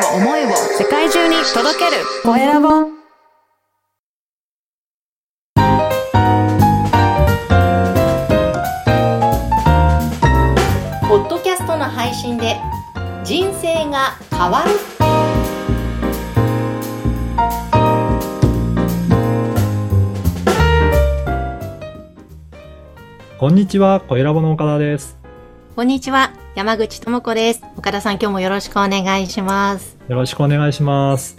を思いを世界中に届ける。コエラボポッドキャストの配信で人生が変わる。こんにちは、小ラボの岡田です。こんにちは山口智子です岡田さん今日もよろしくお願いしますよろしくお願いします。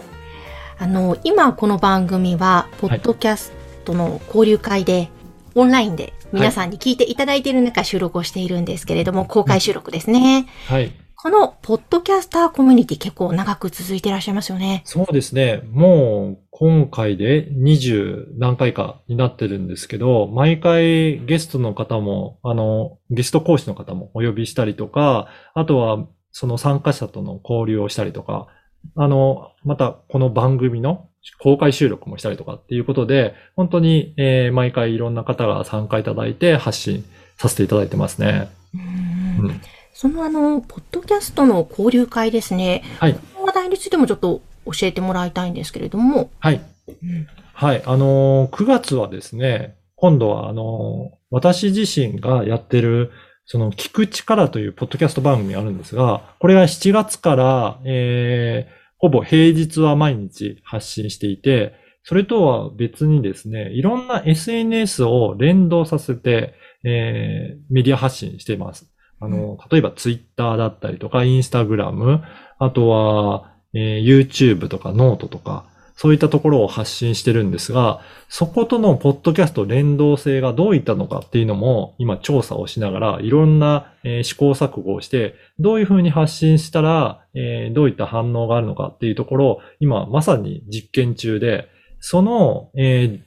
あの今この番組はポッドキャストの交流会で、オンラインで皆さんに聞いていただいている中収録をしているんですけれども、公開収録ですね。はい。このポッドキャスターコミュニティ結構長く続いていらっしゃいますよね。そうですね。もう、今回で20何回かになってるんですけど、毎回ゲストの方も、あの、ゲスト講師の方もお呼びしたりとか、あとは、その参加者との交流をしたりとか、あの、また、この番組の公開収録もしたりとかっていうことで、本当に、えー毎回いろんな方が参加いただいて発信させていただいてますね。うんうんそのあの、ポッドキャストの交流会ですね。はい。この話題についてもちょっと教えてもらいたいんですけれども。はい。うんはい。あのー、9月はですね、今度は、あのー、私自身がやってる、その、聞く力というポッドキャスト番組があるんですが、これが7月から、えー、ほぼ平日は毎日発信していて、それとは別にですね、いろんな SNS を連動させて、えー、メディア発信しています。あの、例えば Twitter だったりとか、Instagram、あとは、えー YouTube とかノートとか、そういったところを発信してるんですが、そことのポッドキャスト連動性がどういったのかっていうのも今調査をしながらいろんな、え試行錯誤をして、どういうふうに発信したら、えどういった反応があるのかっていうところを今まさに実験中で、その、え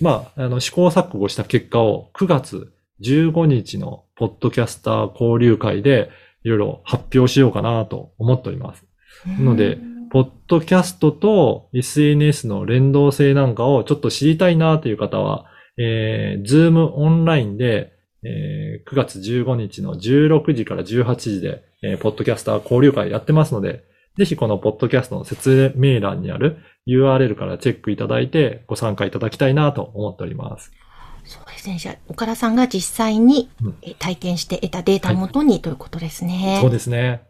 まあ、あの試行錯誤した結果を9月15日のポッドキャスター交流会でいろいろ発表しようかなと思っております。のでポッドキャストと SNS の連動性なんかをちょっと知りたいなという方は、えー、ズームオンラインで、えー9月15日の16時から18時で、えーポッドキャスター交流会やってますので、ぜひこのポッドキャストの説明欄にある URL からチェックいただいてご参加いただきたいなと思っております。そうですね。じゃあ、岡田さんが実際に体験して得たデータをもとにということですね。そうですね。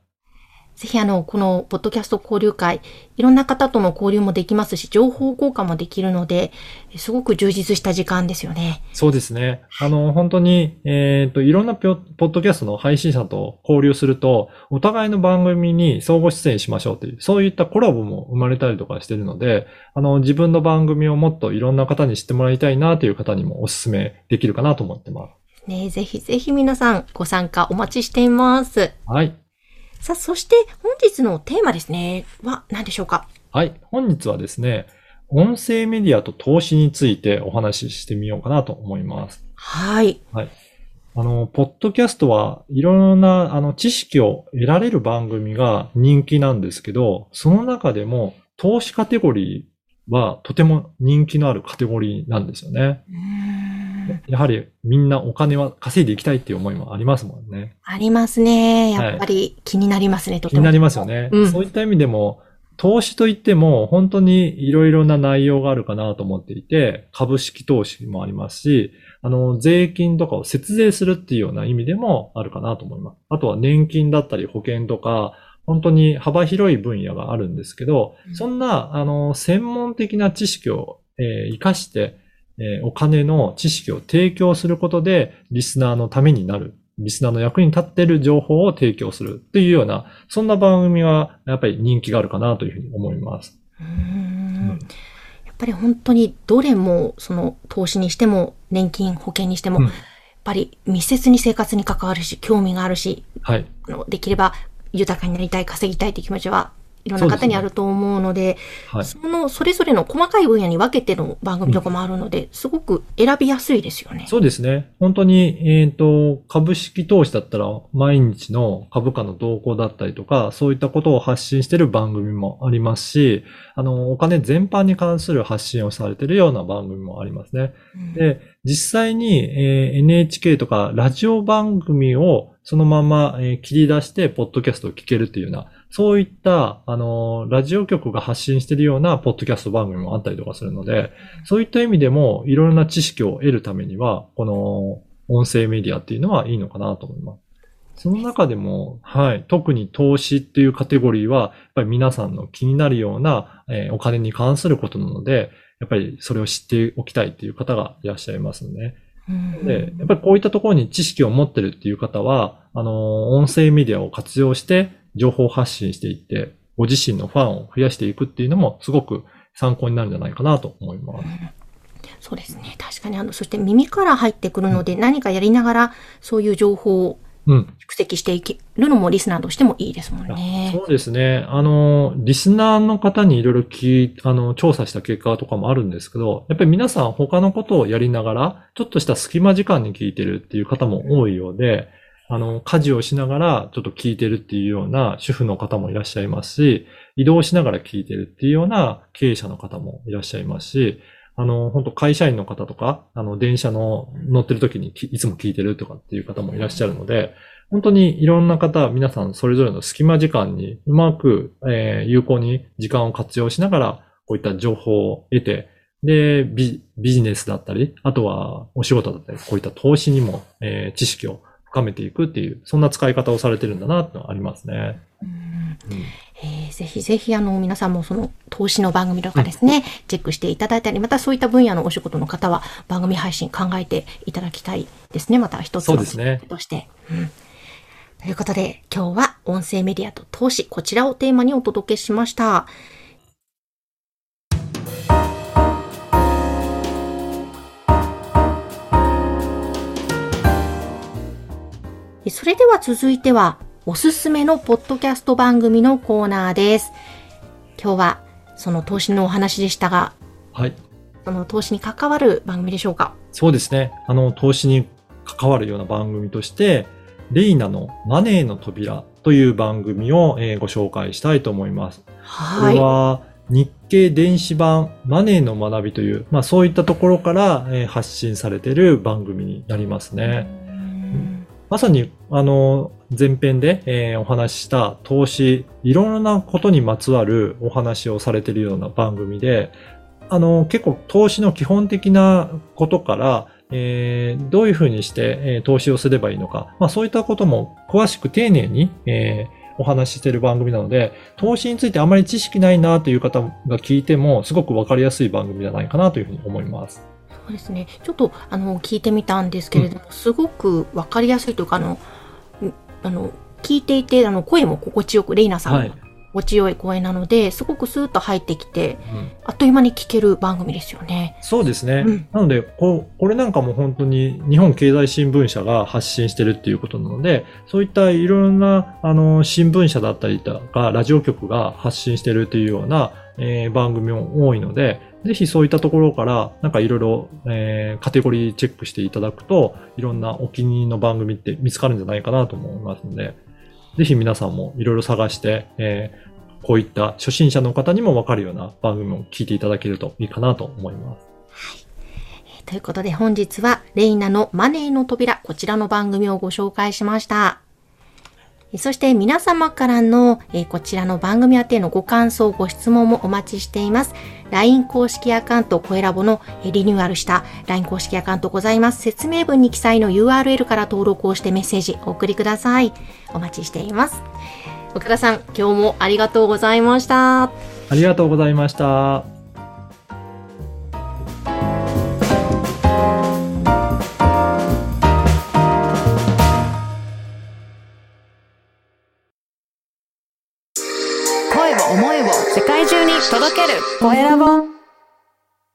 ぜひあの、このポッドキャスト交流会、いろんな方との交流もできますし、情報交換もできるので、えすごく充実した時間ですよね。そうですね。あの、本当に、えっ、と、いろんなポッドキャストの配信者と交流すると、お互いの番組に相互出演しましょうという、そういったコラボも生まれたりとかしてるので、あの、自分の番組をもっといろんな方に知ってもらいたいなという方にもお勧めできるかなと思ってます。ねぜひぜひ皆さんご参加お待ちしています。はい。さあ、そして本日のテーマですね、は何でしょうか？はい。本日はですね、音声メディアと投資についてお話ししてみようかなと思います。はい。あの、ポッドキャストはいろんな、あの、知識を得られる番組が人気なんですけど、その中でも投資カテゴリーはとても人気のあるカテゴリーなんですよね。うーんやはりみんなお金は稼いでいきたいっていう思いもありますもんね。ありますね。やっぱり気になりますね、とても。気になりますよね。うんそういった意味でも、投資といっても本当にいろいろな内容があるかなと思っていて、株式投資もありますし、あの、税金とかを節税するっていうような意味でもあるかなと思います。あとは年金だったり保険とか、本当に幅広い分野があるんですけど、うんそんな、あの、専門的な知識を、えー活かして、えーお金の知識を提供することで、リスナーのためになる。リスナーの役に立っている情報を提供するっていうような、そんな番組はやっぱり人気があるかなというふうに思います。うーんやっぱり本当にどれも、その投資にしても、年金、保険にしても、うんやっぱり密接に生活に関わるし、興味があるし、はい。できれば豊かになりたい、稼ぎたいという気持ちはいろんな方にあると思うので、はい。そのそれぞれの細かい分野に分けての番組とかもあるので、すごく選びやすいですよね。そうですね。本当に、えっ、と、株式投資だったら毎日の株価の動向だったりとか、そういったことを発信している番組もありますし、あの、お金全般に関する発信をされているような番組もありますね。うんで、実際に、えー NHK とかラジオ番組をそのまま、えー切り出して、ポッドキャストを聞けるっていうような、そういった、あの、ラジオ局が発信しているようなポッドキャスト番組もあったりとかするので、そういった意味でも、いろいろな知識を得るためには、この音声メディアっていうのはいいのかなと思います。その中でも、はい、特に投資っていうカテゴリーは、やっぱり皆さんの気になるような、えーお金に関することなので、やっぱりそれを知っておきたいっていう方がいらっしゃいますので、うん。で、やっぱりこういったところに知識を持ってるっていう方は、あの、音声メディアを活用して情報発信していって、ご自身のファンを増やしていくっていうのもすごく参考になるんじゃないかなと思います。そうですね。確かに、あの、そして耳から入ってくるので、何かやりながら、そういう情報をうん。蓄積していけるのもリスナーとしてもいいですもんね。そうですね。あの、リスナーの方にいろいろ聞い、あの、調査した結果とかもあるんですけど、やっぱり皆さん他のことをやりながら、ちょっとした隙間時間に聞いてるっていう方も多いようで、あの、家事をしながらちょっと聞いてるっていうような主婦の方もいらっしゃいますし、移動しながら聞いてるっていうような経営者の方もいらっしゃいますし、あの、本当会社員の方とか、あの、電車の乗ってる時にいつも聞いてるとかっていう方もいらっしゃるので、本当にいろんな方、皆さんそれぞれの隙間時間にうまく、えー有効に時間を活用しながら、こういった情報を得て、で、ビビジネスだったり、あとはお仕事だったり、こういった投資にも、えー知識を深めていくっていう、そんな使い方をされてるんだなってのはありますね。うんえーぜひぜひ、あの、皆さんもその投資の番組とかですね、チェックしていただいたり、またそういった分野のお仕事の方は番組配信考えていただきたいですね。また一つのそうですねとして。うんということで、今日は音声メディアと投資、こちらをテーマにお届けしました。それでは続いては、おすすめのポッドキャスト番組のコーナーです。今日はその投資のお話でしたが、はい。その投資に関わる番組でしょうか？そうですね。あの、投資に関わるような番組として、レイナのマネーの扉という番組を、えーご紹介したいと思います。こはい。れは日経電子版マネーの学びという、まあそういったところから、えー発信されている番組になりますね。まさに、あの、前編で、えーお話しした投資、いろんなことにまつわるお話をされているような番組で、あの、結構投資の基本的なことから、えーどういうふうにして、えー投資をすればいいのか、まあそういったことも詳しく丁寧に、えーお話ししている番組なので、投資についてあまり知識ないなという方が聞いても、すごくわかりやすい番組じゃないかなというふうに思います。そうですね。ちょっと、あの、聞いてみたんですけれども、すごくわかりやすいというか、あの、んあの、聞いていて、あの、声も心地よく、レイナさんのはい心地よい声なので、すごくスーッと入ってきて、うんあっという間に聞ける番組ですよね。そうですね。うんなのでこれなんかも本当に日本経済新聞社が発信してるっていうことなので、そういったいろんな、あの、新聞社だったりとか、ラジオ局が発信してるっていうような、えー番組も多いので、ぜひそういったところから、なんかいろいろ、えーカテゴリーチェックしていただくと、いろんなお気に入りの番組って見つかるんじゃないかなと思いますので、ぜひ皆さんもいろいろ探して、えーこういった初心者の方にもわかるような番組を聞いていただけるといいかなと思います。はいということで本日はレイナのマネーの扉、こちらの番組をご紹介しました。そして皆様からの、えーこちらの番組宛てのご感想、ご質問もお待ちしています。LINE 公式アカウント、コエラボのえーリニューアルした LINE 公式アカウントございます。説明文に記載の URL から登録をしてメッセージお送りください。お待ちしています。岡田さん、今日もありがとうございました。ありがとうございました。声